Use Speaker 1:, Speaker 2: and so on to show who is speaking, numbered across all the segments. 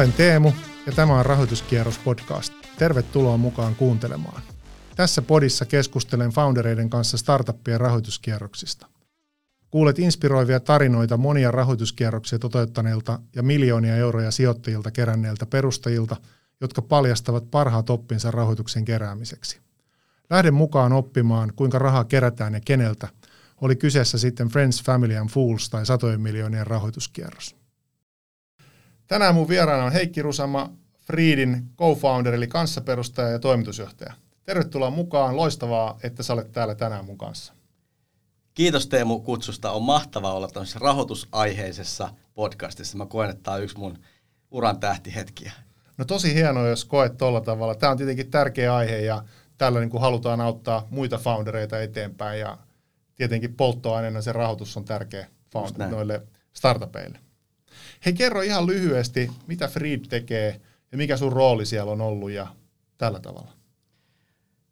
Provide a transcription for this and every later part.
Speaker 1: Olen Teemu ja tämä on Rahoituskierros podcast. Tervetuloa mukaan kuuntelemaan. Tässä podissa keskustelen foundereiden kanssa startuppien rahoituskierroksista. Kuulet inspiroivia tarinoita monia rahoituskierroksia toteuttaneilta ja miljoonia euroja sijoittajilta keränneiltä perustajilta, jotka paljastavat parhaat oppinsa rahoituksen keräämiseksi. Lähden mukaan oppimaan, kuinka rahaa kerätään ja keneltä, oli kyseessä sitten Friends, Family and Fools tai satojen miljoonien rahoituskierros. Tänään mun vieraana on Heikki Rusama, Freedin co-founder eli kanssaperustaja ja toimitusjohtaja. Tervetuloa mukaan, loistavaa, että sä olet täällä tänään mun kanssa.
Speaker 2: Kiitos Teemu kutsusta, on mahtavaa olla tämmöisessä rahoitusaiheisessa podcastissa. Mä koen, että tämä on yksi mun uran tähtihetkiä.
Speaker 1: No tosi hienoa, jos koet tuolla tavalla. Tämä on tietenkin tärkeä aihe ja tällä niin kuin halutaan auttaa muita foundereita eteenpäin ja tietenkin polttoaineena se rahoitus on tärkeä founder, noille startupeille. Hei, kerro ihan lyhyesti, mitä Freed tekee ja mikä sun rooli siellä on ollut ja tällä tavalla.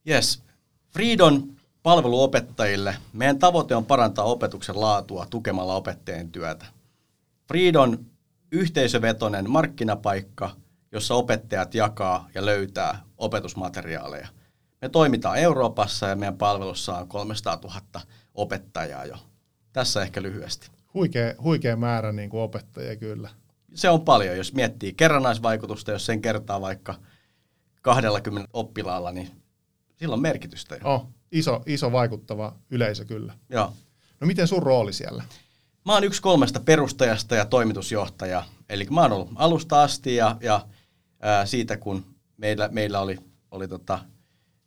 Speaker 2: Yes. Freed on palvelu opettajille. Meidän tavoite on parantaa opetuksen laatua tukemalla opettajien työtä. Freed on yhteisövetoinen markkinapaikka, jossa opettajat jakaa ja löytää opetusmateriaaleja. Me toimitaan Euroopassa ja meidän palvelussa on 300 000 opettajaa jo. Tässä ehkä lyhyesti.
Speaker 1: Huikea, huikea määrä niin kuin opettajia kyllä.
Speaker 2: Se on paljon, jos miettii kerrannaisvaikutusta, jos sen kertaa vaikka 20 oppilaalla, niin sillä on merkitystä jo.
Speaker 1: Oh, iso, iso vaikuttava yleisö kyllä.
Speaker 2: Joo.
Speaker 1: No miten sun rooli siellä?
Speaker 2: Mä oon yksi kolmesta perustajasta ja toimitusjohtaja. Eli mä oon ollut alusta asti ja, ja ää, siitä kun meillä, meillä oli, oli tota,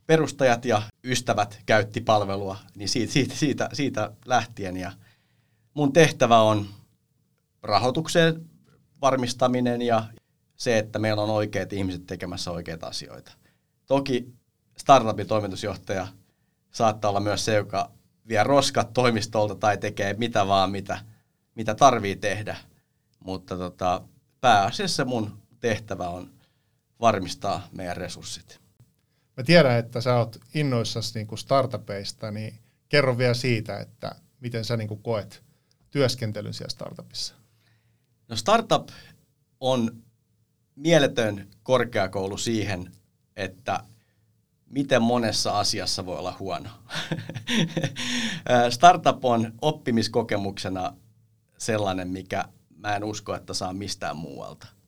Speaker 2: perustajat ja ystävät käytti palvelua, niin siitä, siitä, siitä, siitä lähtien. Ja mun tehtävä on rahoituksen varmistaminen ja se, että meillä on oikeat ihmiset tekemässä oikeita asioita. Toki startupin toimitusjohtaja saattaa olla myös se, joka vie roskat toimistolta tai tekee mitä vaan, mitä, mitä tarvii tehdä. Mutta tota, pääasiassa mun tehtävä on varmistaa meidän resurssit.
Speaker 1: Mä tiedän, että sä oot innoissasi niin startupeista, niin kerro vielä siitä, että miten sä niin koet työskentelyn siellä startupissa.
Speaker 2: No startup on mieletön korkeakoulu siihen, että miten monessa asiassa voi olla huono. startup on oppimiskokemuksena sellainen, mikä mä en usko, että saa mistään muualta –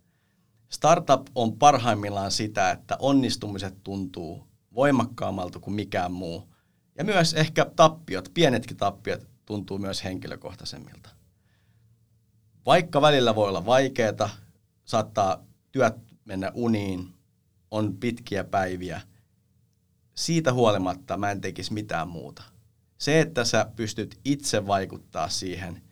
Speaker 2: Startup on parhaimmillaan sitä, että onnistumiset tuntuu voimakkaammalta kuin mikään muu. Ja myös ehkä tappiot, pienetkin tappiot, tuntuu myös henkilökohtaisemmilta. Vaikka välillä voi olla vaikeaa, saattaa työt mennä uniin, on pitkiä päiviä, siitä huolimatta mä en tekisi mitään muuta. Se, että sä pystyt itse vaikuttaa siihen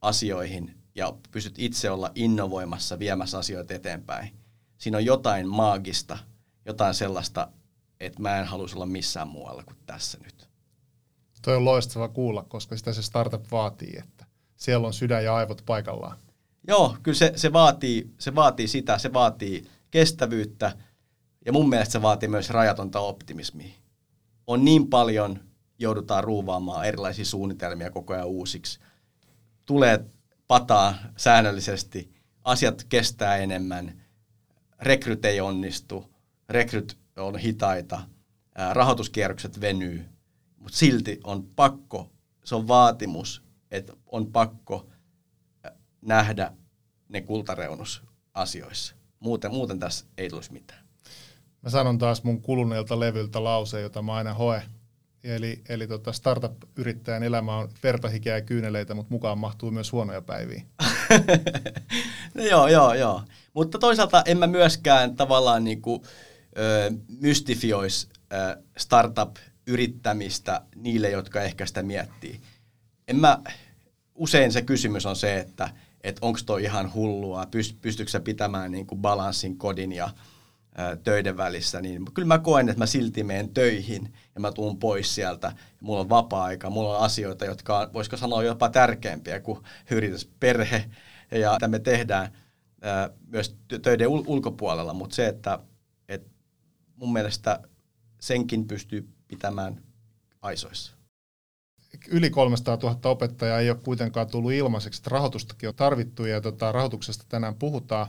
Speaker 2: asioihin ja pystyt itse olla innovoimassa, viemässä asioita eteenpäin. Siinä on jotain maagista, jotain sellaista, että mä en haluaisi olla missään muualla kuin tässä nyt.
Speaker 1: Toi on loistava kuulla, koska sitä se startup vaatii, että siellä on sydän ja aivot paikallaan.
Speaker 2: Joo, kyllä se, se, vaatii, se vaatii sitä, se vaatii kestävyyttä ja mun mielestä se vaatii myös rajatonta optimismia. On niin paljon, joudutaan ruuvaamaan erilaisia suunnitelmia koko ajan uusiksi. Tulee pataa säännöllisesti, asiat kestää enemmän, rekryt ei onnistu, rekryt on hitaita, rahoituskierrokset venyy, mutta silti on pakko, se on vaatimus, että on pakko nähdä ne kultareunus asioissa. Muuten, muuten tässä ei tulisi mitään.
Speaker 1: Mä sanon taas mun kuluneelta levyltä lause, jota mä aina hoe Eli, eli tota startup-yrittäjän elämä on vertahikeä ja kyyneleitä, mutta mukaan mahtuu myös huonoja päiviä.
Speaker 2: no joo, joo, joo. Mutta toisaalta en mä myöskään tavallaan niinku, ö, mystifioisi ö, startup-yrittämistä niille, jotka ehkä sitä miettii. En mä, usein se kysymys on se, että et onko toi ihan hullua, pystyykö sä pitämään niinku balanssin kodin ja töiden välissä, niin kyllä mä koen, että mä silti menen töihin ja mä tuun pois sieltä. Mulla on vapaa-aika, mulla on asioita, jotka on, voisiko sanoa jopa tärkeämpiä kuin yritys, perhe ja mitä me tehdään ää, myös töiden ul- ulkopuolella, mutta se, että et mun mielestä senkin pystyy pitämään aisoissa.
Speaker 1: yli 300 000 opettajaa ei ole kuitenkaan tullut ilmaiseksi, että rahoitustakin on tarvittu ja tota, rahoituksesta tänään puhutaan.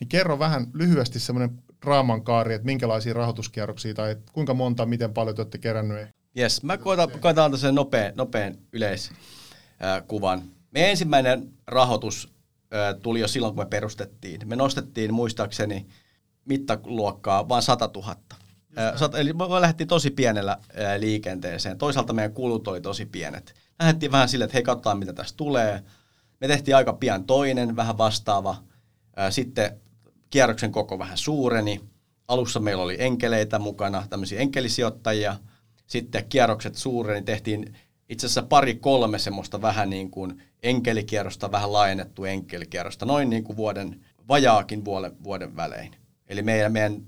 Speaker 1: Niin kerro vähän lyhyesti semmoinen draaman kaari, että minkälaisia rahoituskierroksia tai kuinka monta, miten paljon te olette kerännyt?
Speaker 2: Yes, mä koitan, koitan antaa sen nopean, nopean yleiskuvan. Meidän ensimmäinen rahoitus tuli jo silloin, kun me perustettiin. Me nostettiin muistaakseni mittaluokkaa vain 100 000. Eli me lähdettiin tosi pienellä liikenteeseen. Toisaalta meidän kulut oli tosi pienet. Lähdettiin vähän sille, että hei, katsotaan mitä tästä tulee. Me tehtiin aika pian toinen, vähän vastaava. Sitten kierroksen koko vähän suureni. Alussa meillä oli enkeleitä mukana, tämmöisiä enkelisijoittajia. Sitten kierrokset suureni, tehtiin itse asiassa pari kolme semmoista vähän niin kuin enkelikierrosta, vähän laajennettu enkelikierrosta, noin niin kuin vuoden, vajaakin vuoden, vuoden välein. Eli meidän, meidän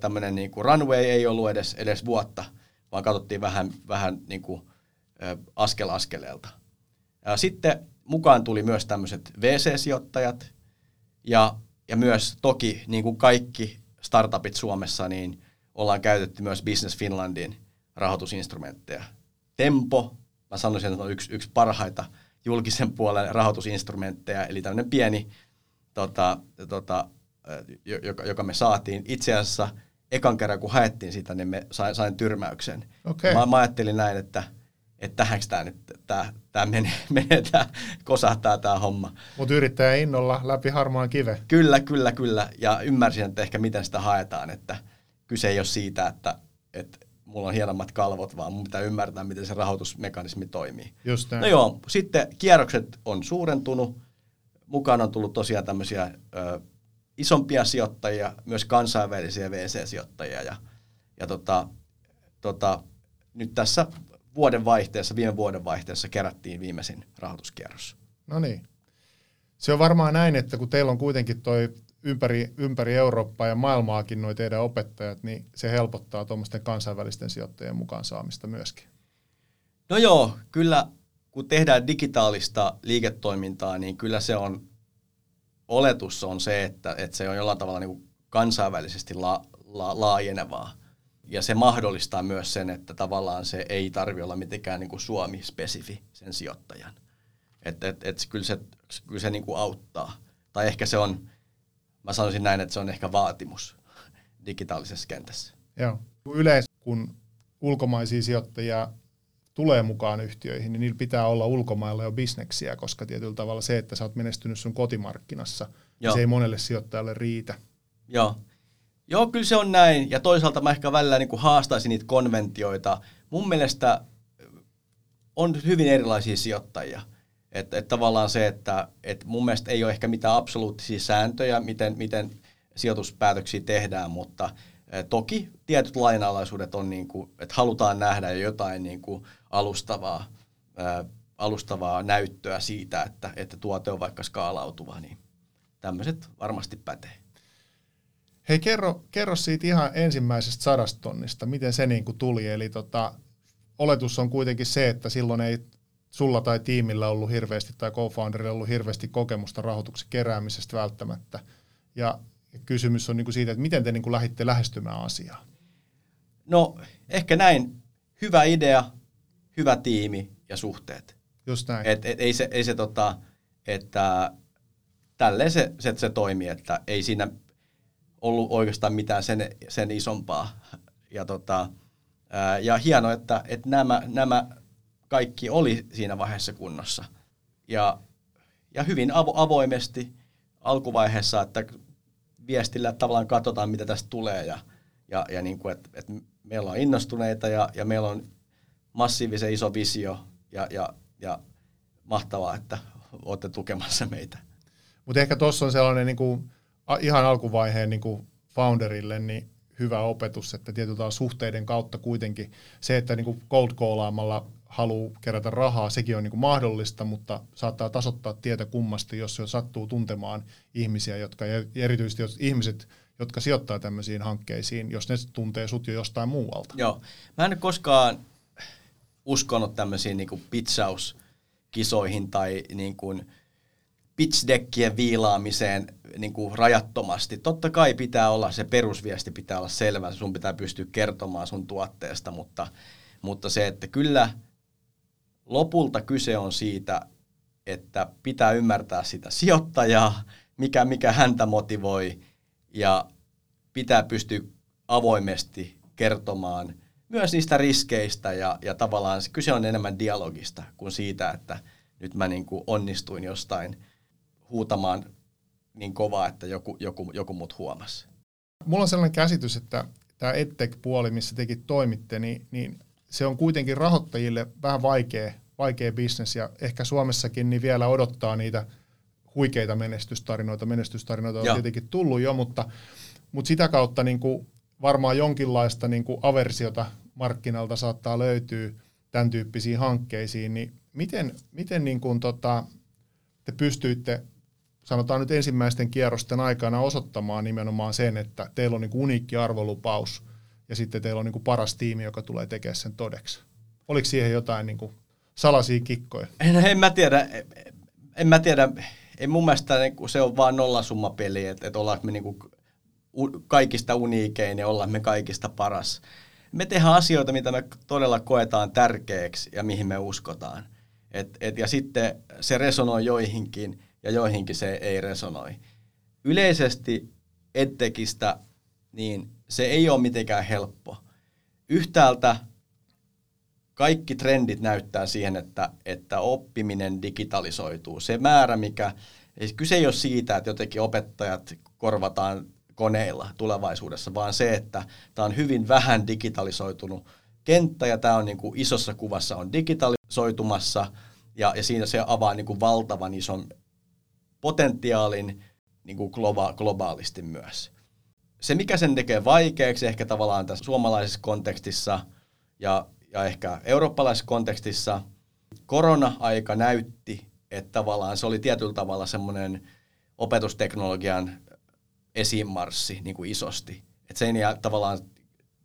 Speaker 2: tämmöinen niin kuin runway ei ollut edes, edes vuotta, vaan katsottiin vähän, vähän niin kuin, askel askeleelta. Sitten mukaan tuli myös tämmöiset VC-sijoittajat ja, ja myös toki niin kuin kaikki startupit Suomessa, niin ollaan käytetty myös Business Finlandin rahoitusinstrumentteja. Tempo, mä sanoisin, että on yksi, yksi parhaita julkisen puolen rahoitusinstrumentteja, eli tämmöinen pieni tota, tota, joka, joka me saatiin. Itse asiassa ekan kerran, kun haettiin sitä, niin me sain, sain tyrmäyksen.
Speaker 1: Okay.
Speaker 2: Mä, mä ajattelin näin, että että tähänkö tämä nyt, tämä, tämä menee, menee tämä, kosahtaa tämä homma.
Speaker 1: Mutta yrittää innolla läpi harmaan kive.
Speaker 2: Kyllä, kyllä, kyllä. Ja ymmärsin, että ehkä miten sitä haetaan, että kyse ei ole siitä, että, että mulla on hienommat kalvot, vaan mun pitää ymmärtää, miten se rahoitusmekanismi toimii.
Speaker 1: Just näin.
Speaker 2: No joo, sitten kierrokset on suurentunut. Mukaan on tullut tosiaan tämmöisiä ö, isompia sijoittajia, myös kansainvälisiä VC-sijoittajia. Ja, ja tota, tota, nyt tässä vuoden vaihteessa, viime vuoden vaihteessa kerättiin viimeisin rahoituskierros.
Speaker 1: No niin. Se on varmaan näin, että kun teillä on kuitenkin toi ympäri, ympäri Eurooppaa ja maailmaakin noin teidän opettajat, niin se helpottaa tuommoisten kansainvälisten sijoittajien mukaan saamista myöskin.
Speaker 2: No joo, kyllä kun tehdään digitaalista liiketoimintaa, niin kyllä se on oletus on se, että, että se on jollain tavalla niin kansainvälisesti la, la, laajenevaa. Ja se mahdollistaa myös sen, että tavallaan se ei tarvi olla mitenkään niin kuin Suomi-spesifi sen sijoittajan. Että et, et, kyllä se, kyllä se niin kuin auttaa. Tai ehkä se on, mä sanoisin näin, että se on ehkä vaatimus digitaalisessa kentässä.
Speaker 1: Joo. Yleensä kun ulkomaisia sijoittajia tulee mukaan yhtiöihin, niin niillä pitää olla ulkomailla jo bisneksiä, koska tietyllä tavalla se, että sä oot menestynyt sun kotimarkkinassa, niin se ei monelle sijoittajalle riitä.
Speaker 2: Joo. Joo, kyllä se on näin. Ja toisaalta mä ehkä välillä niin kuin haastaisin niitä konventioita. Mun mielestä on hyvin erilaisia sijoittajia. Että et tavallaan se, että et mun mielestä ei ole ehkä mitään absoluuttisia sääntöjä, miten, miten sijoituspäätöksiä tehdään, mutta toki tietyt lainalaisuudet on, niin kuin, että halutaan nähdä jotain niin kuin alustavaa, alustavaa näyttöä siitä, että, että tuote on vaikka skaalautuva, niin tämmöiset varmasti pätee.
Speaker 1: Hei, kerro, kerro siitä ihan ensimmäisestä sadastonnista, miten se niin kuin tuli. Eli tota, oletus on kuitenkin se, että silloin ei sulla tai tiimillä ollut hirveästi tai co-founderilla ollut hirveästi kokemusta rahoituksen keräämisestä välttämättä. Ja kysymys on niin kuin siitä, että miten te niin kuin lähditte lähestymään asiaa?
Speaker 2: No ehkä näin. Hyvä idea, hyvä tiimi ja suhteet.
Speaker 1: Just näin.
Speaker 2: Et, et, ei se, ei se tota, että tälleen se, se, se toimii, että ei siinä ollut oikeastaan mitään sen, sen isompaa. Ja, tota, ää, ja hienoa, että, että nämä, nämä kaikki oli siinä vaiheessa kunnossa. Ja, ja hyvin avo, avoimesti alkuvaiheessa, että viestillä tavallaan katsotaan, mitä tästä tulee ja, ja, ja niin kuin, että, että meillä on innostuneita ja, ja meillä on massiivisen iso visio ja, ja, ja mahtavaa, että olette tukemassa meitä.
Speaker 1: Mutta ehkä tuossa on sellainen niin kuin, ihan alkuvaiheen niin kuin founderille niin hyvä opetus, että tietyllä suhteiden kautta kuitenkin se, että niin kuin cold callaamalla haluaa kerätä rahaa, sekin on niin kuin mahdollista, mutta saattaa tasoittaa tietä kummasti, jos se sattuu tuntemaan ihmisiä, jotka, erityisesti jos ihmiset, jotka sijoittaa tämmöisiin hankkeisiin, jos ne tuntee sut jo jostain muualta.
Speaker 2: Joo. Mä en koskaan uskonut tämmöisiin niin pitsauskisoihin tai niin kuin pitch deckien viilaamiseen niin kuin rajattomasti. Totta kai pitää olla, se perusviesti pitää olla selvä, sun pitää pystyä kertomaan sun tuotteesta, mutta, mutta se, että kyllä lopulta kyse on siitä, että pitää ymmärtää sitä sijoittajaa, mikä, mikä häntä motivoi ja pitää pystyä avoimesti kertomaan myös niistä riskeistä ja, ja tavallaan se kyse on enemmän dialogista kuin siitä, että nyt mä niin kuin onnistuin jostain huutamaan niin kovaa, että joku, joku, joku mut huomasi.
Speaker 1: Mulla on sellainen käsitys, että tämä EdTech-puoli, missä tekin toimitte, niin, niin se on kuitenkin rahoittajille vähän vaikea, vaikea bisnes ja ehkä Suomessakin niin vielä odottaa niitä huikeita menestystarinoita. Menestystarinoita on Joo. tietenkin tullut jo, mutta, mutta sitä kautta niin kuin varmaan jonkinlaista niin kuin aversiota markkinalta saattaa löytyä tämän tyyppisiin hankkeisiin, niin miten, miten niin kuin tota, te pystyitte sanotaan nyt ensimmäisten kierrosten aikana osoittamaan nimenomaan sen, että teillä on niin kuin uniikki arvolupaus ja sitten teillä on niin kuin paras tiimi, joka tulee tekemään sen todeksi. Oliko siihen jotain niin kuin salaisia kikkoja?
Speaker 2: En, en mä tiedä. En mä tiedä. Ei mun mielestä niin se on vaan nollasummapeli, että, että ollaan me niin kuin kaikista uniikein ja ollaan me kaikista paras. Me tehdään asioita, mitä me todella koetaan tärkeäksi ja mihin me uskotaan. Et, et, ja sitten se resonoi joihinkin ja joihinkin se ei resonoi. Yleisesti ettekistä, niin se ei ole mitenkään helppo. Yhtäältä kaikki trendit näyttää siihen, että, että oppiminen digitalisoituu. Se määrä, mikä, kyse ei ole siitä, että jotenkin opettajat korvataan koneilla tulevaisuudessa, vaan se, että tämä on hyvin vähän digitalisoitunut kenttä ja tämä on niin kuin isossa kuvassa on digitalisoitumassa ja, ja siinä se avaa niin kuin valtavan ison potentiaalin niin kuin globa- globaalisti myös. Se, mikä sen tekee vaikeaksi ehkä tavallaan tässä suomalaisessa kontekstissa ja, ja ehkä eurooppalaisessa kontekstissa, korona-aika näytti, että tavallaan se oli tietyllä tavalla semmoinen opetusteknologian esimarssi niin kuin isosti. Et sen ja tavallaan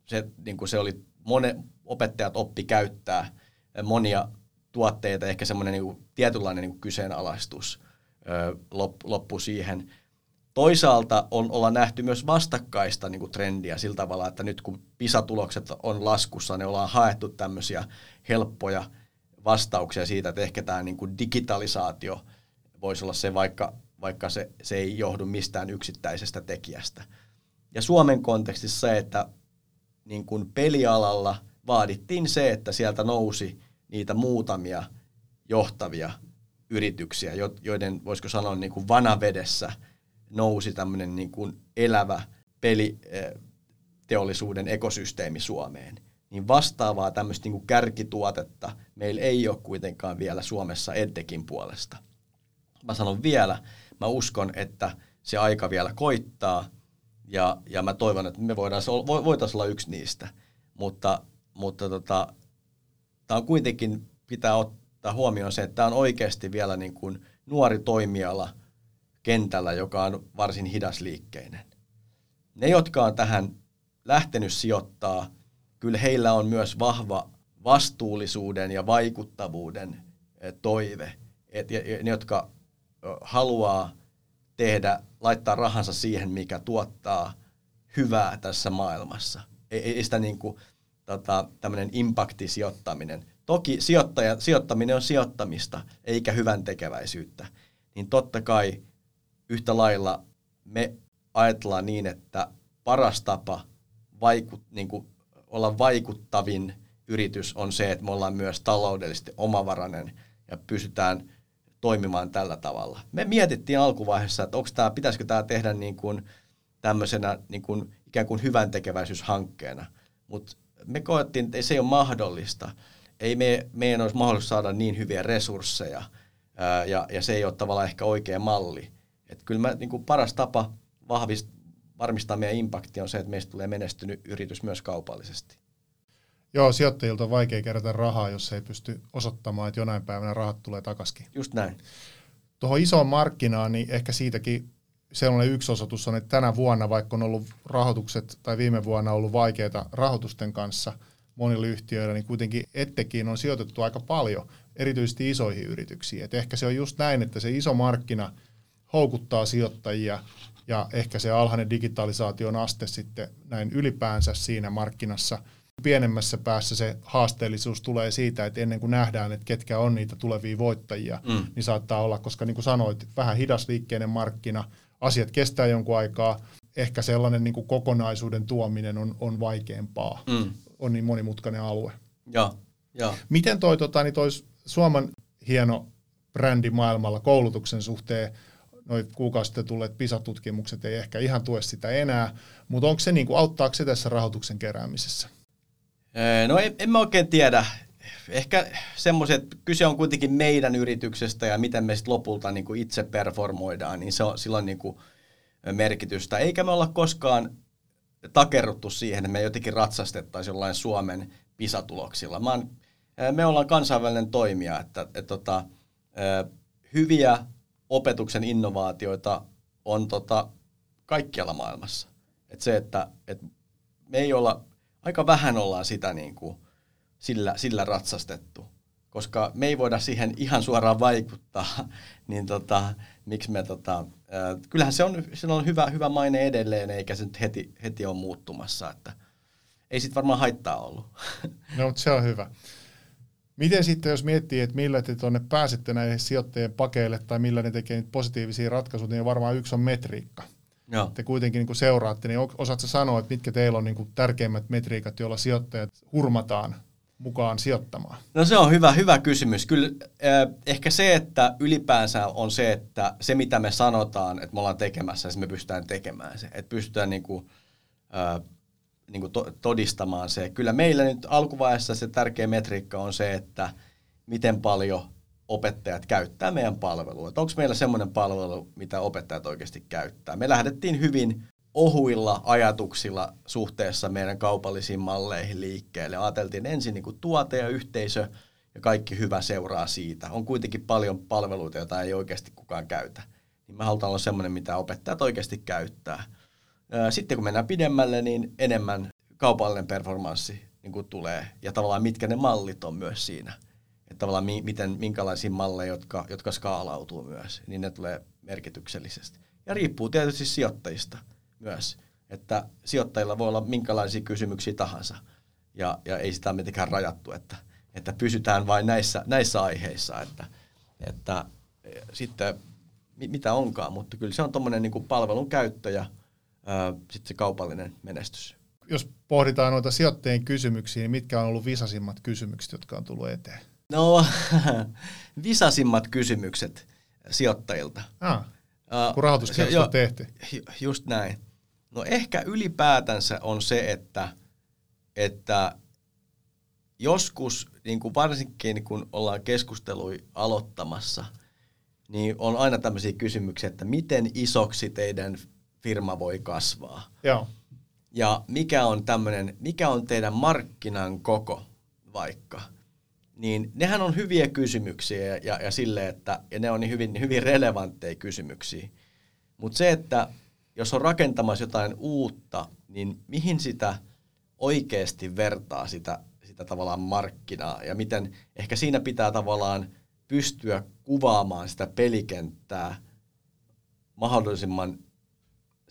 Speaker 2: se, niin kuin se oli, mone, opettajat oppi käyttää monia tuotteita, ehkä semmoinen niin kuin, tietynlainen niin kuin kyseenalaistus loppu siihen. Toisaalta on olla nähty myös vastakkaista niin kuin trendiä sillä tavalla, että nyt kun PISA-tulokset on laskussa, niin ollaan haettu tämmöisiä helppoja vastauksia siitä, että ehkä tämä niin kuin digitalisaatio voisi olla se, vaikka, vaikka se, se ei johdu mistään yksittäisestä tekijästä. Ja Suomen kontekstissa se, että niin kuin pelialalla vaadittiin se, että sieltä nousi niitä muutamia johtavia yrityksiä, joiden voisiko sanoa niin kuin vanavedessä nousi tämmöinen niin kuin elävä peliteollisuuden ekosysteemi Suomeen. Niin vastaavaa tämmöistä niin kuin kärkituotetta meillä ei ole kuitenkaan vielä Suomessa Edtekin puolesta. Mä sanon vielä, mä uskon, että se aika vielä koittaa ja, ja mä toivon, että me voitaisiin voitais olla yksi niistä. Mutta, mutta tota, tämä on kuitenkin, pitää ottaa huomioon se, että tämä on oikeasti vielä niin kuin nuori toimiala kentällä, joka on varsin hidasliikkeinen. Ne, jotka on tähän lähtenyt sijoittaa, kyllä heillä on myös vahva vastuullisuuden ja vaikuttavuuden e, toive. Et ne, jotka haluaa tehdä, laittaa rahansa siihen, mikä tuottaa hyvää tässä maailmassa. Ei, ei sitä niin kuin, tota, tämmöinen impactisijoittaminen. Toki sijoittaja, sijoittaminen on sijoittamista, eikä hyvän tekeväisyyttä. Niin totta kai yhtä lailla me ajatellaan niin, että paras tapa vaikut, niin kuin olla vaikuttavin yritys on se, että me ollaan myös taloudellisesti omavarainen ja pystytään toimimaan tällä tavalla. Me mietittiin alkuvaiheessa, että onko tämä, pitäisikö tämä tehdä niin kuin tämmöisenä niin kuin ikään kuin hyvän tekeväisyyshankkeena, mutta me koettiin, että se ei ole mahdollista ei me, meidän olisi mahdollista saada niin hyviä resursseja, ja, ja se ei ole tavallaan ehkä oikea malli. Et kyllä mä, niin kuin paras tapa vahvist, varmistaa meidän impakti on se, että meistä tulee menestynyt yritys myös kaupallisesti.
Speaker 1: Joo, sijoittajilta on vaikea kerätä rahaa, jos ei pysty osoittamaan, että jonain päivänä rahat tulee takaisin.
Speaker 2: Just näin.
Speaker 1: Tuohon isoon markkinaan, niin ehkä siitäkin sellainen yksi osoitus on, että tänä vuonna, vaikka on ollut rahoitukset, tai viime vuonna ollut vaikeita rahoitusten kanssa – monilla yhtiöillä, niin kuitenkin ettekin on sijoitettu aika paljon, erityisesti isoihin yrityksiin. Et ehkä se on just näin, että se iso markkina houkuttaa sijoittajia ja ehkä se alhainen digitalisaation aste sitten näin ylipäänsä siinä markkinassa Pienemmässä päässä se haasteellisuus tulee siitä, että ennen kuin nähdään, että ketkä on niitä tulevia voittajia, mm. niin saattaa olla, koska niin kuin sanoit, vähän hidasliikkeinen markkina, asiat kestää jonkun aikaa, ehkä sellainen niin kuin kokonaisuuden tuominen on, on vaikeampaa, mm. on niin monimutkainen alue.
Speaker 2: Ja, ja.
Speaker 1: Miten toi, tota, niin toi Suomen hieno brändi maailmalla koulutuksen suhteen, noin kuukausi sitten tulleet PISA-tutkimukset ei ehkä ihan tue sitä enää, mutta onko se, niin kuin, auttaako se tässä rahoituksen keräämisessä?
Speaker 2: No en, en mä oikein tiedä. Ehkä semmoiset, kyse on kuitenkin meidän yrityksestä ja miten me sitten lopulta niin kuin itse performoidaan, niin se on silloin niin kuin merkitystä. Eikä me olla koskaan takerruttu siihen, että me jotenkin ratsastettaisiin jollain Suomen pisatuloksilla. Mä oon, me ollaan kansainvälinen toimija, että, että, että tota, hyviä opetuksen innovaatioita on tota, kaikkialla maailmassa. Et se, että et me ei olla, aika vähän ollaan sitä niin kuin, sillä, sillä ratsastettu, koska me ei voida siihen ihan suoraan vaikuttaa, niin tota, miksi me, tota, äh, kyllähän se on, se on hyvä, hyvä maine edelleen, eikä se nyt heti, heti ole muuttumassa, että ei sit varmaan haittaa ollut.
Speaker 1: No, mutta se on hyvä. Miten sitten, jos miettii, että millä te tuonne pääsette näihin sijoittajien pakeille tai millä ne tekee positiivisia ratkaisuja, niin varmaan yksi on metriikka. Joo. Te kuitenkin niin kuin seuraatte, niin osaatko sanoa, että mitkä teillä on niin kuin tärkeimmät metriikat, joilla sijoittajat hurmataan mukaan sijoittamaan?
Speaker 2: No se on hyvä, hyvä kysymys. Kyllä äh, ehkä se, että ylipäänsä on se, että se mitä me sanotaan, että me ollaan tekemässä, niin me pystytään tekemään se. Että pystytään niin kuin, äh, niin kuin to, todistamaan se. Kyllä meillä nyt alkuvaiheessa se tärkeä metriikka on se, että miten paljon opettajat käyttää meidän palvelua. Että onko meillä semmoinen palvelu, mitä opettajat oikeasti käyttää. Me lähdettiin hyvin ohuilla ajatuksilla suhteessa meidän kaupallisiin malleihin liikkeelle. Ajateltiin ensin niin kuin tuote ja yhteisö ja kaikki hyvä seuraa siitä. On kuitenkin paljon palveluita, joita ei oikeasti kukaan käytä. Niin me halutaan olla semmoinen, mitä opettajat oikeasti käyttää. Sitten kun mennään pidemmälle, niin enemmän kaupallinen performanssi niin kuin tulee. Ja tavallaan mitkä ne mallit on myös siinä. Että tavallaan mi- miten, minkälaisia malleja, jotka, jotka skaalautuu myös, niin ne tulee merkityksellisesti. Ja riippuu tietysti sijoittajista myös. Että sijoittajilla voi olla minkälaisia kysymyksiä tahansa. Ja, ja ei sitä mitenkään rajattu, että, että pysytään vain näissä, näissä aiheissa. Että, että sitten mitä onkaan, mutta kyllä se on tuommoinen niin palvelun käyttö ja – sitten se kaupallinen menestys.
Speaker 1: Jos pohditaan noita sijoittajien kysymyksiä, niin mitkä on ollut visasimmat kysymykset, jotka on tullut eteen?
Speaker 2: No, visasimmat kysymykset sijoittajilta.
Speaker 1: Ah, kun rahoituskierros on tehty.
Speaker 2: Just näin. No ehkä ylipäätänsä on se, että, että joskus, niin kuin varsinkin kun ollaan keskustelui aloittamassa, niin on aina tämmöisiä kysymyksiä, että miten isoksi teidän firma voi kasvaa.
Speaker 1: Joo.
Speaker 2: Ja mikä on tämmöinen, mikä on teidän markkinan koko vaikka, niin nehän on hyviä kysymyksiä ja, ja, ja sille, että ja ne on niin hyvin, hyvin relevantteja kysymyksiä. Mutta se, että jos on rakentamassa jotain uutta, niin mihin sitä oikeasti vertaa sitä, sitä tavallaan markkinaa ja miten ehkä siinä pitää tavallaan pystyä kuvaamaan sitä pelikenttää mahdollisimman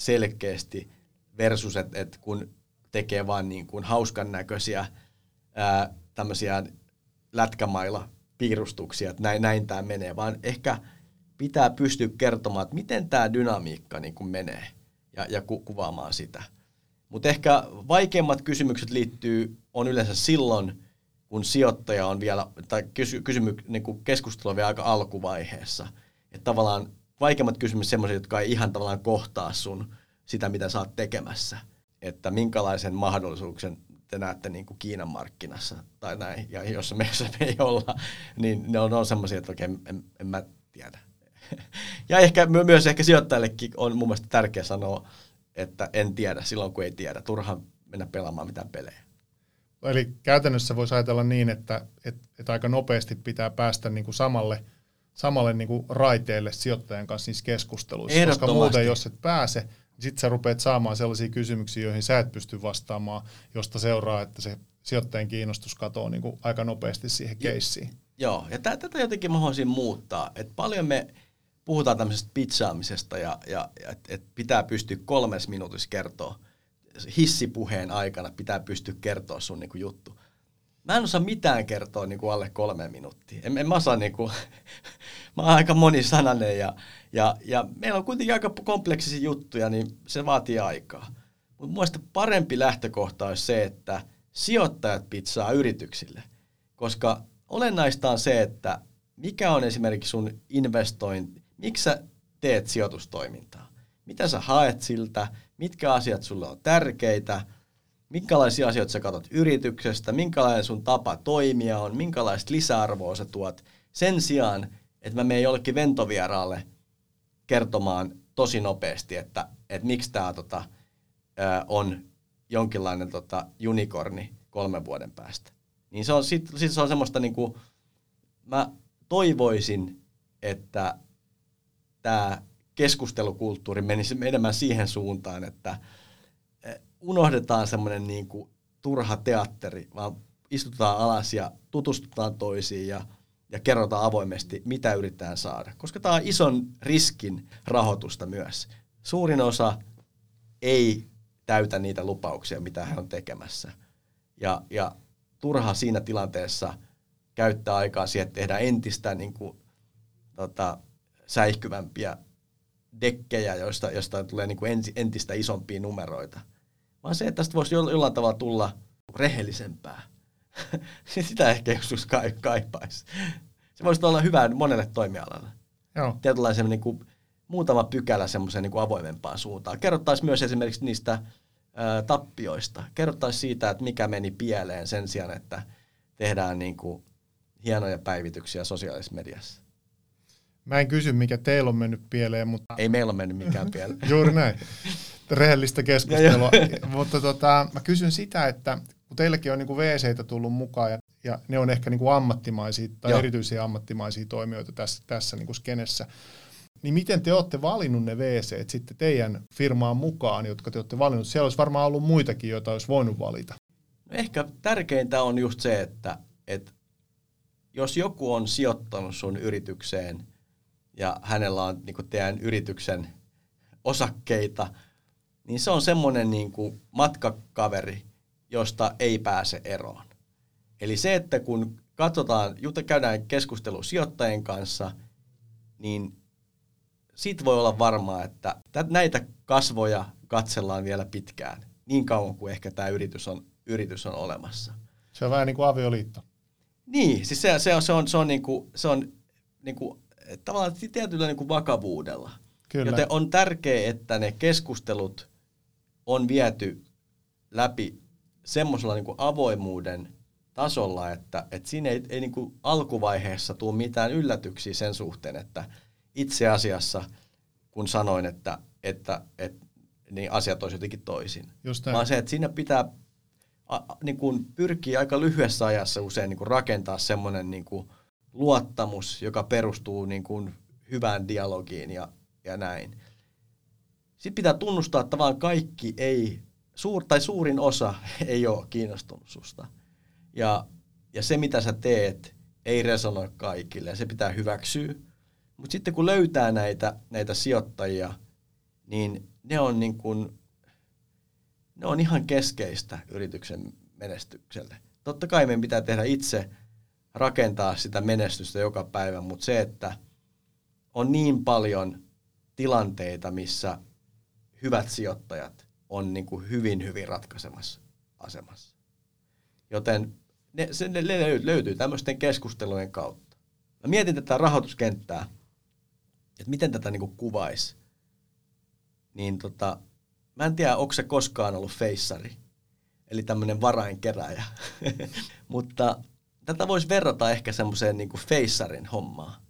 Speaker 2: selkeästi versus, että et kun tekee vain niin kuin hauskan näköisiä ää, tämmöisiä lätkämailla piirustuksia, että näin, näin tämä menee, vaan ehkä pitää pystyä kertomaan, että miten tämä dynamiikka niin kuin menee ja, ja ku, kuvaamaan sitä. Mutta ehkä vaikeimmat kysymykset liittyy, on yleensä silloin, kun sijoittaja on vielä, tai kysy, kysymy, niin kuin keskustelu on vielä aika alkuvaiheessa. Että tavallaan vaikeimmat kysymykset sellaisia, jotka ei ihan tavallaan kohtaa sun sitä, mitä sä oot tekemässä. Että minkälaisen mahdollisuuksen te näette niin kuin Kiinan markkinassa tai näin, ja jos me, me ei olla, niin ne on, on semmoisia, että oikein en, en, en mä tiedä. Ja ehkä myös ehkä sijoittajillekin on mun mielestä tärkeää sanoa, että en tiedä silloin, kun ei tiedä. Turha mennä pelaamaan mitään pelejä.
Speaker 1: Eli käytännössä voisi ajatella niin, että, että, että aika nopeasti pitää päästä niin kuin samalle – samalle niin kuin raiteelle sijoittajan kanssa niissä keskusteluissa. Koska muuten, jos et pääse, niin sitten sä rupeat saamaan sellaisia kysymyksiä, joihin sä et pysty vastaamaan, josta seuraa, että se sijoittajan kiinnostus katoaa niin kuin aika nopeasti siihen keissiin.
Speaker 2: Joo, ja tätä jotenkin mä haluaisin muuttaa. Et paljon me puhutaan tämmöisestä pitsaamisesta ja, ja, ja että et pitää pystyä kolmes minuutissa kertoa hissipuheen aikana pitää pystyä kertoa sun niin kuin juttu. Mä en osaa mitään kertoa niin kuin alle kolme minuuttia. En, en mä osaa niin kuin, mä oon aika monisanainen ja, ja, ja meillä on kuitenkin aika kompleksisia juttuja, niin se vaatii aikaa. Mutta muista parempi lähtökohta olisi se, että sijoittajat pitsaa yrityksille. Koska olennaista on se, että mikä on esimerkiksi sun investointi, miksi sä teet sijoitustoimintaa, mitä sä haet siltä, mitkä asiat sulle on tärkeitä, minkälaisia asioita sä katsot yrityksestä, minkälainen sun tapa toimia on, minkälaista lisäarvoa sä tuot, sen sijaan, että mä menen jollekin ventovieraalle kertomaan tosi nopeasti, että, että miksi tämä tota, on jonkinlainen tota, unikorni kolmen vuoden päästä. Niin se on, sit, sit se on semmoista niin kuin, mä toivoisin, että tämä keskustelukulttuuri menisi enemmän siihen suuntaan, että unohdetaan semmoinen niin turha teatteri, vaan istutaan alas ja tutustutaan toisiin ja, ja kerrotaan avoimesti, mitä yritetään saada. Koska tämä on ison riskin rahoitusta myös. Suurin osa ei täytä niitä lupauksia, mitä he on tekemässä. Ja, ja turha siinä tilanteessa käyttää aikaa siihen, että tehdään entistä niin kuin, tota, säihkyvämpiä dekkejä, joista, joista tulee niin kuin entistä isompia numeroita. Vaan se, että tästä voisi jollain tavalla tulla rehellisempää. Sitä ehkä joskus kaipaisi. Se voisi olla hyvä monelle toimialalle. Joo. Tietynlainen niin kuin, muutama pykälä semmoiseen niin avoimempaan suuntaan. Kerrottaisiin myös esimerkiksi niistä ää, tappioista. Kerrottaisiin siitä, että mikä meni pieleen sen sijaan, että tehdään niin kuin, hienoja päivityksiä sosiaalisessa mediassa.
Speaker 1: Mä en kysy, mikä teillä on mennyt pieleen, mutta...
Speaker 2: Ei meillä ole mennyt mikään pieleen.
Speaker 1: Juuri näin. Rehellistä keskustelua. mutta tota, mä kysyn sitä, että kun teilläkin on niin wc tullut mukaan ja, ja ne on ehkä niin kuin ammattimaisia tai Joo. erityisiä ammattimaisia toimijoita tässä, tässä niin kuin skenessä, niin miten te olette valinnut ne WC sitten teidän firmaan mukaan, jotka te olette valinnut? Siellä olisi varmaan ollut muitakin, joita olisi voinut valita.
Speaker 2: No ehkä tärkeintä on just se, että, että jos joku on sijoittanut sun yritykseen ja hänellä on niin teidän yrityksen osakkeita, niin se on semmoinen niin matkakaveri, josta ei pääse eroon. Eli se, että kun katsotaan, jutta käydään keskustelu sijoittajien kanssa, niin sit voi olla varmaa, että näitä kasvoja katsellaan vielä pitkään, niin kauan kuin ehkä tämä yritys on, yritys on olemassa.
Speaker 1: Se on vähän niin kuin avioliitto.
Speaker 2: Niin, siis se, se on, se on, se on, niin kuin, se on niin kuin, tavallaan tietyllä niin kuin vakavuudella. Kyllä. Joten on tärkeää, että ne keskustelut on viety läpi semmoisella niin avoimuuden tasolla, että, että siinä ei, ei niin kuin alkuvaiheessa tule mitään yllätyksiä sen suhteen, että itse asiassa kun sanoin, että, että, että niin asiat olisi jotenkin toisin. Just Vaan se, että siinä pitää a, niin kuin pyrkii aika lyhyessä ajassa usein niin kuin rakentaa semmoinen niin kuin luottamus, joka perustuu niin kuin hyvään dialogiin ja, ja näin. Sitten pitää tunnustaa, että vaan kaikki ei, suur, tai suurin osa ei ole kiinnostunut susta. Ja, ja se, mitä sä teet, ei resonoi kaikille se pitää hyväksyä. Mutta sitten kun löytää näitä, näitä sijoittajia, niin ne on niin kuin ne on ihan keskeistä yrityksen menestykselle. Totta kai meidän pitää tehdä itse, rakentaa sitä menestystä joka päivä, mutta se, että on niin paljon tilanteita, missä hyvät sijoittajat on niin kuin hyvin, hyvin ratkaisemassa asemassa. Joten ne, se, ne löytyy tämmöisten keskustelujen kautta. Mä mietin tätä rahoituskenttää, että miten tätä niin kuin kuvaisi. Niin tota, Mä en tiedä, onko se koskaan ollut feissari, eli tämmöinen varainkeräjä. Mutta tätä voisi verrata ehkä semmoiseen niin kuin feissarin hommaan.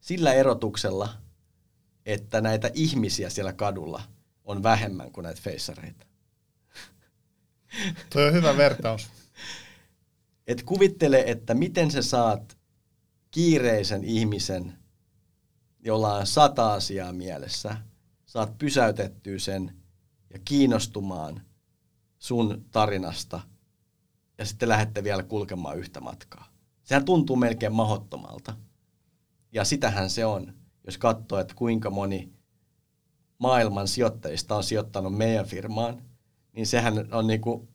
Speaker 2: Sillä erotuksella, että näitä ihmisiä siellä kadulla on vähemmän kuin näitä feissareita.
Speaker 1: Tuo on hyvä vertaus.
Speaker 2: Et kuvittele, että miten sä saat kiireisen ihmisen, jolla on sata asiaa mielessä, saat pysäytettyä sen ja kiinnostumaan sun tarinasta ja sitten lähette vielä kulkemaan yhtä matkaa. Sehän tuntuu melkein mahottomalta. Ja sitähän se on, jos katsoo, että kuinka moni maailman sijoittajista on sijoittanut meidän firmaan, niin sehän on niinku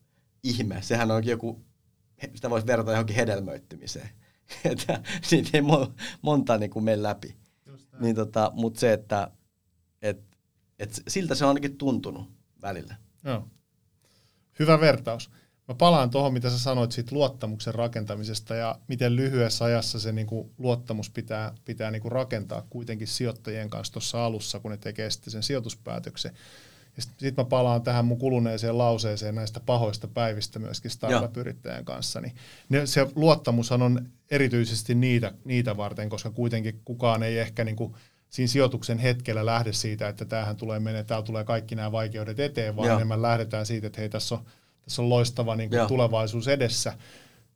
Speaker 2: ihme. Sehän on joku, sitä voisi verrata johonkin hedelmöittymiseen. että siitä ei monta niinku mene läpi. Niin tota, Mutta se, että et, et siltä se on ainakin tuntunut välillä.
Speaker 1: Joo. Hyvä vertaus. Mä palaan tuohon, mitä sä sanoit siitä luottamuksen rakentamisesta ja miten lyhyessä ajassa se niin kuin luottamus pitää, pitää niin kuin rakentaa kuitenkin sijoittajien kanssa tuossa alussa, kun ne tekee sitten sen sijoituspäätöksen. Ja sitten sit mä palaan tähän mun kuluneeseen lauseeseen näistä pahoista päivistä myöskin startup-yrittäjän kanssa. Niin ne, se luottamushan on erityisesti niitä, niitä varten, koska kuitenkin kukaan ei ehkä niin kuin siinä sijoituksen hetkellä lähde siitä, että tämähän tulee menee, täällä tulee kaikki nämä vaikeudet eteen, vaan Joo. enemmän lähdetään siitä, että hei, tässä on, tässä on loistava niin kuin tulevaisuus edessä.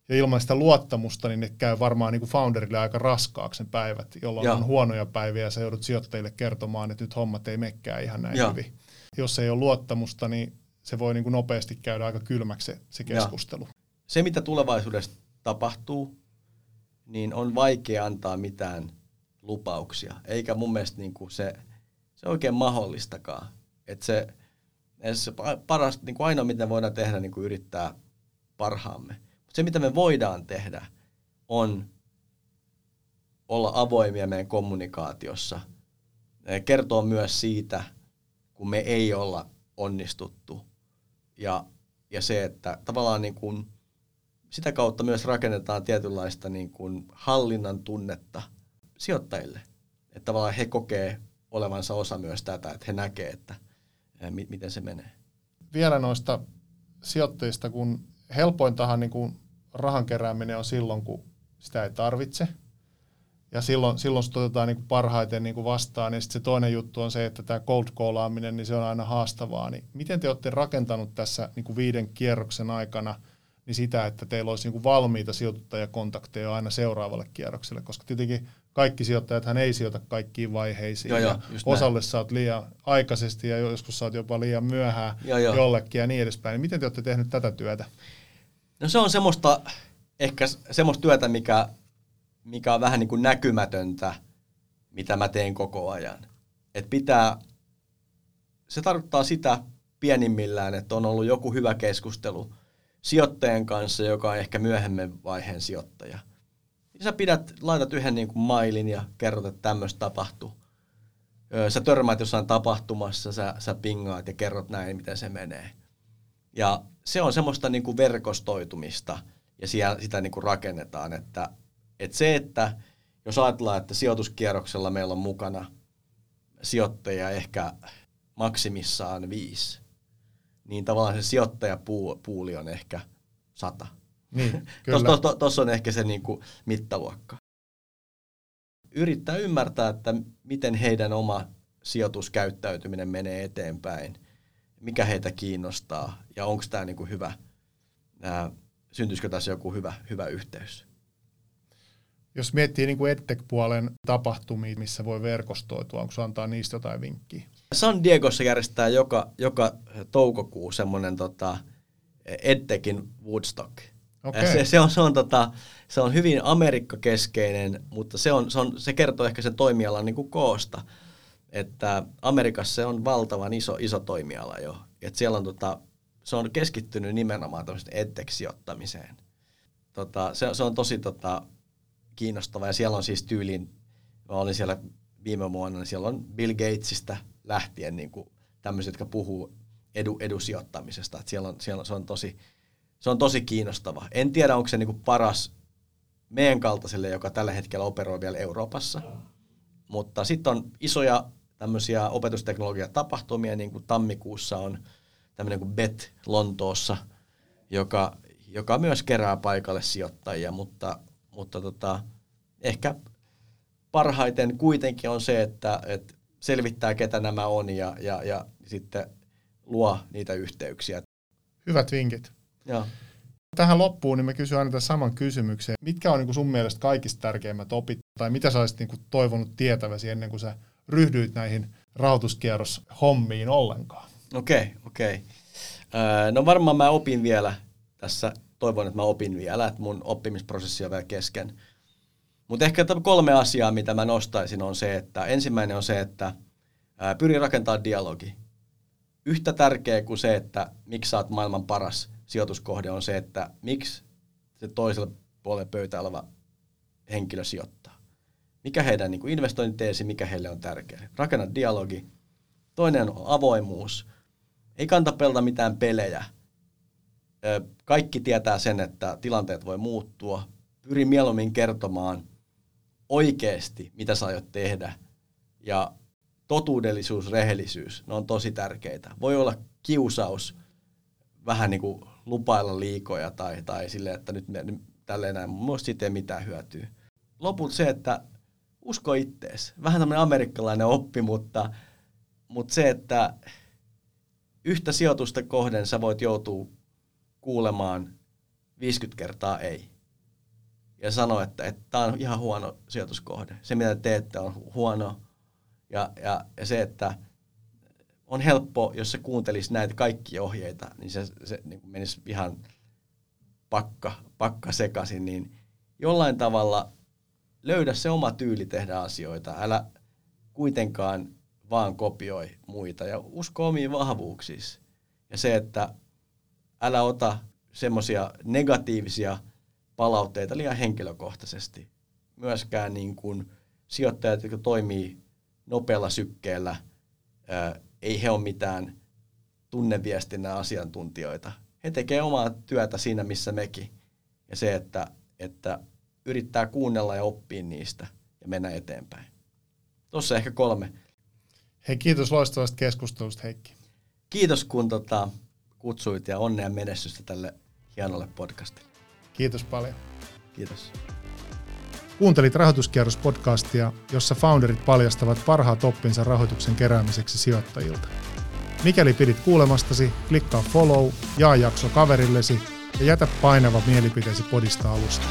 Speaker 1: Ja ilman sitä luottamusta, niin ne käy varmaan niin kuin founderille aika raskaaksi ne päivät, jolloin Joo. on huonoja päiviä ja sä joudut sijoittajille kertomaan, että nyt hommat ei mekkää ihan näin Joo. hyvin. Jos ei ole luottamusta, niin se voi niin kuin nopeasti käydä aika kylmäksi se, se keskustelu. Joo.
Speaker 2: Se, mitä tulevaisuudessa tapahtuu, niin on vaikea antaa mitään lupauksia, eikä mun mielestä niin kuin se, se oikein mahdollistakaan. Että se, se paras, niin kuin ainoa mitä voidaan tehdä, niin kuin yrittää parhaamme. Mutta se mitä me voidaan tehdä, on olla avoimia meidän kommunikaatiossa. Kertoo myös siitä, kun me ei olla onnistuttu. Ja, ja se, että tavallaan niin kuin sitä kautta myös rakennetaan tietynlaista niin kuin hallinnan tunnetta – sijoittajille. Että tavallaan he kokee olevansa osa myös tätä, että he näkee, että miten se menee.
Speaker 1: Vielä noista sijoittajista, kun helpointahan niin kuin rahan kerääminen on silloin, kun sitä ei tarvitse. Ja silloin, silloin se otetaan niin kuin parhaiten niin kuin vastaan. Ja sitten se toinen juttu on se, että tämä cold callaaminen, niin se on aina haastavaa. Niin miten te olette rakentanut tässä niin kuin viiden kierroksen aikana niin sitä, että teillä olisi niin kuin valmiita sijoittajakontakteja aina seuraavalle kierrokselle? Koska tietenkin kaikki sijoittajat hän ei sijoita kaikkiin vaiheisiin. Joo, joo, osalle näin. sä oot liian aikaisesti ja joskus sä oot jopa liian myöhään joo, joo. jollekin ja niin edespäin. Miten te olette tehnyt tätä työtä?
Speaker 2: No se on semmoista, ehkä semmoista työtä, mikä, mikä on vähän niin kuin näkymätöntä, mitä mä teen koko ajan. Et pitää, se tarkoittaa sitä pienimmillään, että on ollut joku hyvä keskustelu sijoittajan kanssa, joka on ehkä myöhemmin vaiheen sijoittaja – sä pidät, laitat yhden niin kuin mailin ja kerrot, että tämmöistä tapahtuu. Sä törmäät jossain tapahtumassa, sä, sä pingaat ja kerrot näin, miten se menee. Ja se on semmoista niin kuin verkostoitumista ja siellä, sitä niin kuin rakennetaan. Että, että se, että jos ajatellaan, että sijoituskierroksella meillä on mukana sijoittajia ehkä maksimissaan viisi, niin tavallaan se sijoittajapuuli on ehkä sata.
Speaker 1: Niin,
Speaker 2: Tuossa tos, tos on ehkä se niin kuin mittaluokka. Yrittää ymmärtää, että miten heidän oma sijoituskäyttäytyminen menee eteenpäin, mikä heitä kiinnostaa ja onko tämä niin kuin hyvä, ää, syntyisikö tässä joku hyvä, hyvä yhteys.
Speaker 1: Jos miettii niin kuin EdTech-puolen tapahtumia, missä voi verkostoitua, onko antaa niistä jotain vinkkiä?
Speaker 2: San Diegossa järjestää joka, joka toukokuu semmoinen tota, EdTechin Woodstock – Okay. Se, se, on, se, on, tota, se on hyvin Amerikka-keskeinen, mutta se, on, se, on, se kertoo ehkä sen toimialan niin kuin koosta. Että Amerikassa se on valtavan iso, iso toimiala jo. Et siellä on, tota, se on keskittynyt nimenomaan edtech-sijoittamiseen. Tota, se, se on tosi tota, kiinnostava ja siellä on siis tyylin, mä olin siellä viime vuonna, niin siellä on Bill Gatesista lähtien niin kuin tämmöiset, jotka puhuu edu, edusijoittamisesta. Et siellä on, siellä on, se on tosi, se on tosi kiinnostava. En tiedä, onko se niinku paras meidän kaltaiselle, joka tällä hetkellä operoi vielä Euroopassa. Mutta sitten on isoja tämmöisiä opetusteknologiatapahtumia, niin kuin tammikuussa on tämmöinen kuin BET Lontoossa, joka, joka myös kerää paikalle sijoittajia, mutta, mutta tota, ehkä parhaiten kuitenkin on se, että, että selvittää, ketä nämä on ja, ja, ja sitten luo niitä yhteyksiä.
Speaker 1: Hyvät vinkit.
Speaker 2: Joo.
Speaker 1: Tähän loppuun niin mä kysyn aina tämän saman kysymyksen. Mitkä on niin kuin sun mielestä kaikista tärkeimmät opit, tai mitä sä olisit niin kuin toivonut tietäväsi ennen kuin sä ryhdyit näihin rahoituskierroshommiin ollenkaan?
Speaker 2: Okei, okay, okei. Okay. no varmaan mä opin vielä tässä, toivon, että mä opin vielä, että mun oppimisprosessi on vielä kesken. Mutta ehkä kolme asiaa, mitä mä nostaisin, on se, että ensimmäinen on se, että pyri rakentamaan dialogi. yhtä tärkeä kuin se, että miksi sä oot maailman paras sijoituskohde, on se, että miksi se toisella puolella pöytä oleva henkilö sijoittaa. Mikä heidän niin investointiteesi, mikä heille on tärkeää. Rakenna dialogi. Toinen on avoimuus. Ei kanta pelata mitään pelejä. Kaikki tietää sen, että tilanteet voi muuttua. Pyri mieluummin kertomaan oikeasti, mitä sä aiot tehdä. Ja totuudellisuus, rehellisyys, ne on tosi tärkeitä. Voi olla kiusaus vähän niin kuin lupailla liikoja tai, tai silleen, että nyt, me, nyt tälleen näin, mutta siitä ei mitään hyötyä. Lopulta se, että usko ittees. Vähän tämmöinen amerikkalainen oppi, mutta, mutta se, että yhtä sijoitusta kohden sä voit joutua kuulemaan 50 kertaa ei. Ja sanoa, että tämä on ihan huono sijoituskohde. Se, mitä teette, on huono. Ja, ja, ja se, että on helppo, jos se kuuntelisi näitä kaikki ohjeita, niin se, se niin menisi ihan pakka, pakka sekaisin, niin jollain tavalla löydä se oma tyyli tehdä asioita. Älä kuitenkaan vaan kopioi muita ja usko omiin vahvuuksiisi. Ja se, että älä ota semmoisia negatiivisia palautteita liian henkilökohtaisesti. Myöskään niin kuin sijoittajat, jotka toimii nopealla sykkeellä, ei he ole mitään tunneviestinnän asiantuntijoita. He tekevät omaa työtä siinä, missä mekin. Ja se, että, että yrittää kuunnella ja oppia niistä ja mennä eteenpäin. Tuossa ehkä kolme.
Speaker 1: Hei, kiitos loistavasta keskustelusta, Heikki.
Speaker 2: Kiitos, kun tota, kutsuit ja onnea menestystä tälle hienolle podcastille.
Speaker 1: Kiitos paljon.
Speaker 2: Kiitos.
Speaker 1: Kuuntelit Rahoituskierros-podcastia, jossa founderit paljastavat parhaat oppinsa rahoituksen keräämiseksi sijoittajilta. Mikäli pidit kuulemastasi, klikkaa follow, jaa jakso kaverillesi ja jätä painava mielipiteesi podista alusta.